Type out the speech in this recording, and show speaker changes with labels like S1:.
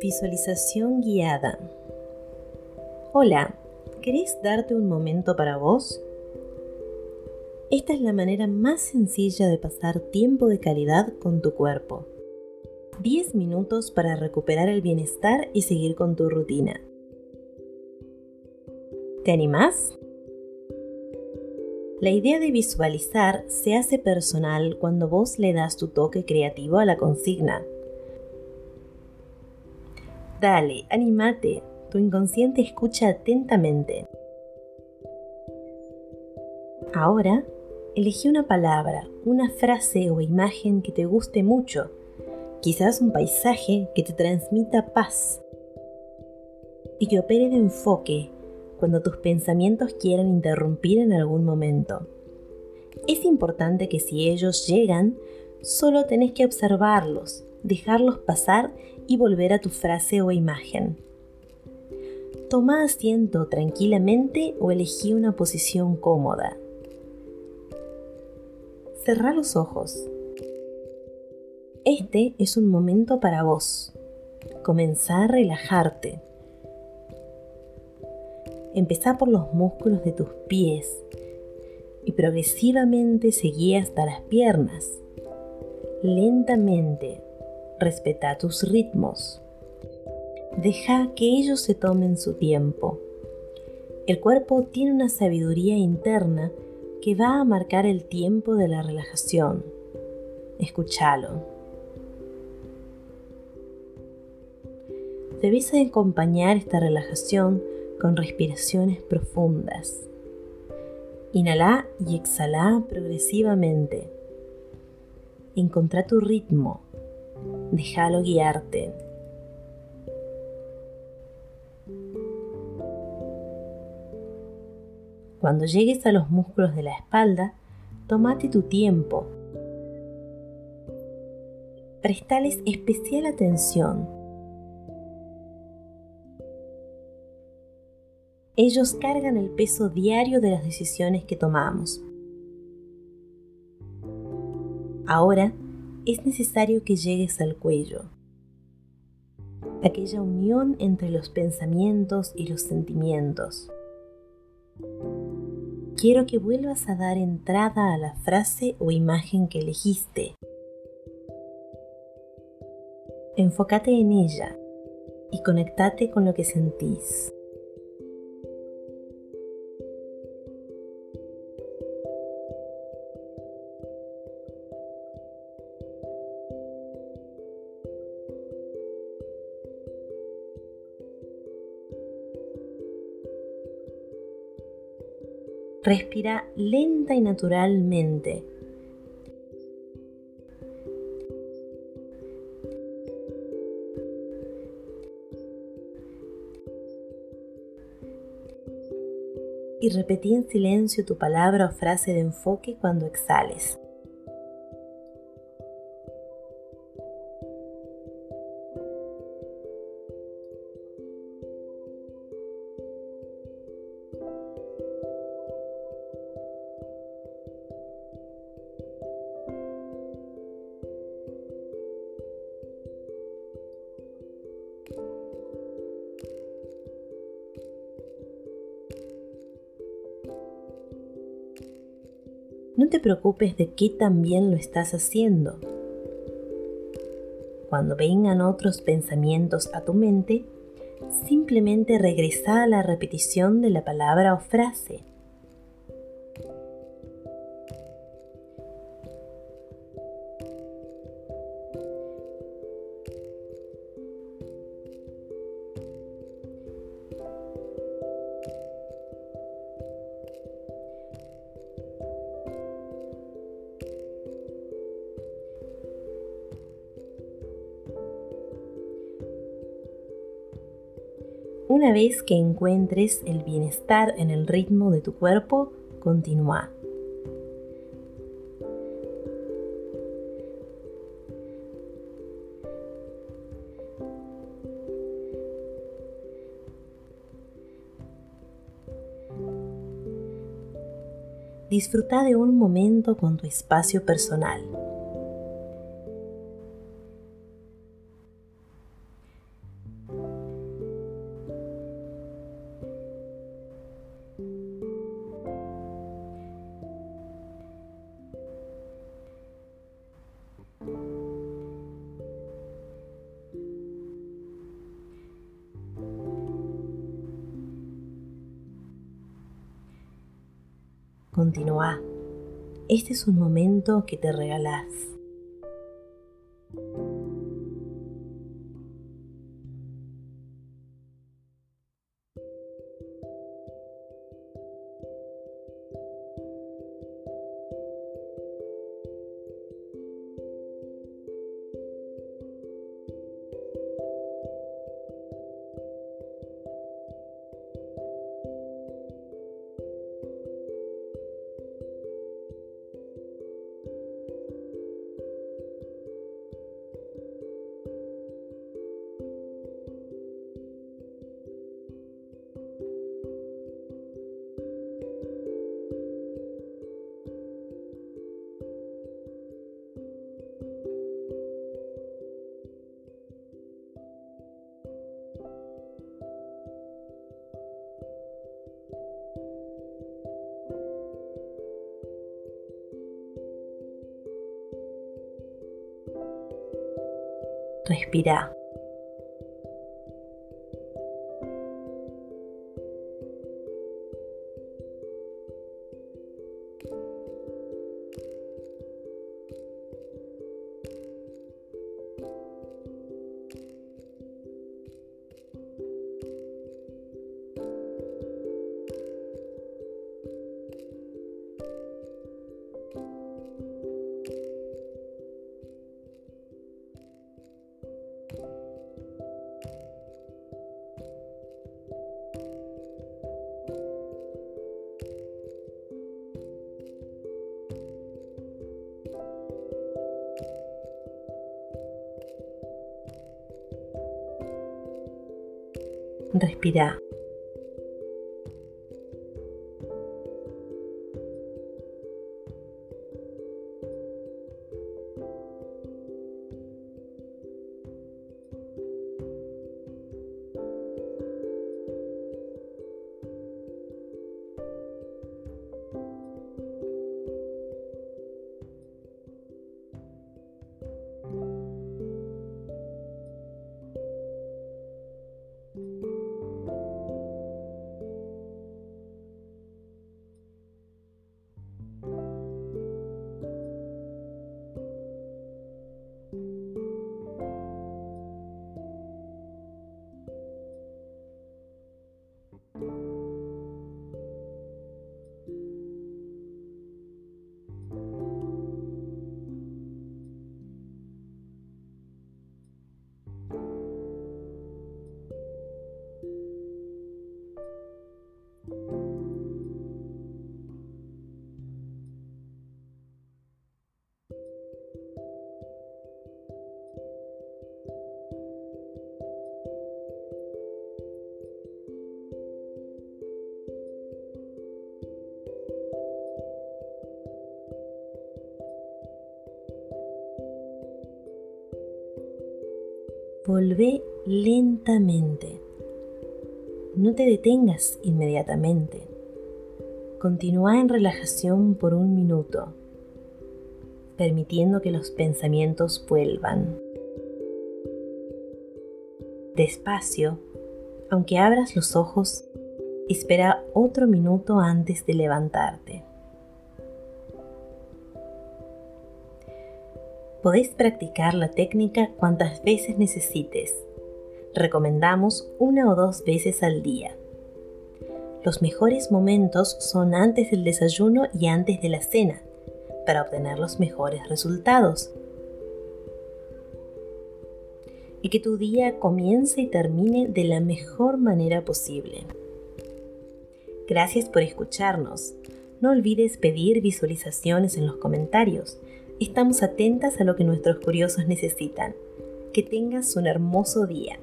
S1: Visualización guiada. Hola, ¿querés darte un momento para vos? Esta es la manera más sencilla de pasar tiempo de calidad con tu cuerpo. 10 minutos para recuperar el bienestar y seguir con tu rutina. ¿Te animás? La idea de visualizar se hace personal cuando vos le das tu toque creativo a la consigna Dale, animate. Tu inconsciente escucha atentamente. Ahora, elegí una palabra, una frase o imagen que te guste mucho. Quizás un paisaje que te transmita paz y que opere de enfoque cuando tus pensamientos quieran interrumpir en algún momento. Es importante que si ellos llegan, solo tenés que observarlos, dejarlos pasar y volver a tu frase o imagen. Toma asiento tranquilamente o elegí una posición cómoda. Cerra los ojos. Este es un momento para vos. Comenzá a relajarte. Empezá por los músculos de tus pies y progresivamente seguí hasta las piernas. Lentamente respeta tus ritmos. Deja que ellos se tomen su tiempo. El cuerpo tiene una sabiduría interna que va a marcar el tiempo de la relajación. Escúchalo. Debes acompañar esta relajación con respiraciones profundas. Inhala y exhala progresivamente. Encontrá tu ritmo déjalo guiarte. Cuando llegues a los músculos de la espalda, tómate tu tiempo. Prestales especial atención. Ellos cargan el peso diario de las decisiones que tomamos. Ahora, es necesario que llegues al cuello. Aquella unión entre los pensamientos y los sentimientos. Quiero que vuelvas a dar entrada a la frase o imagen que elegiste. Enfócate en ella y conectate con lo que sentís. Respira lenta y naturalmente. Y repetí en silencio tu palabra o frase de enfoque cuando exhales. No te preocupes de qué tan bien lo estás haciendo. Cuando vengan otros pensamientos a tu mente, simplemente regresa a la repetición de la palabra o frase Una vez que encuentres el bienestar en el ritmo de tu cuerpo, continúa. Disfruta de un momento con tu espacio personal. Continúa. Este es un momento que te regalás. Respira. Respira. Volvé lentamente. No te detengas inmediatamente. Continúa en relajación por un minuto, permitiendo que los pensamientos vuelvan. Despacio, aunque abras los ojos, espera otro minuto antes de levantarte. Podéis practicar la técnica cuantas veces necesites. Recomendamos una o dos veces al día. Los mejores momentos son antes del desayuno y antes de la cena, para obtener los mejores resultados. Y que tu día comience y termine de la mejor manera posible. Gracias por escucharnos. No olvides pedir visualizaciones en los comentarios estamos atentas a lo que nuestros curiosos necesitan. Que tengas un hermoso día.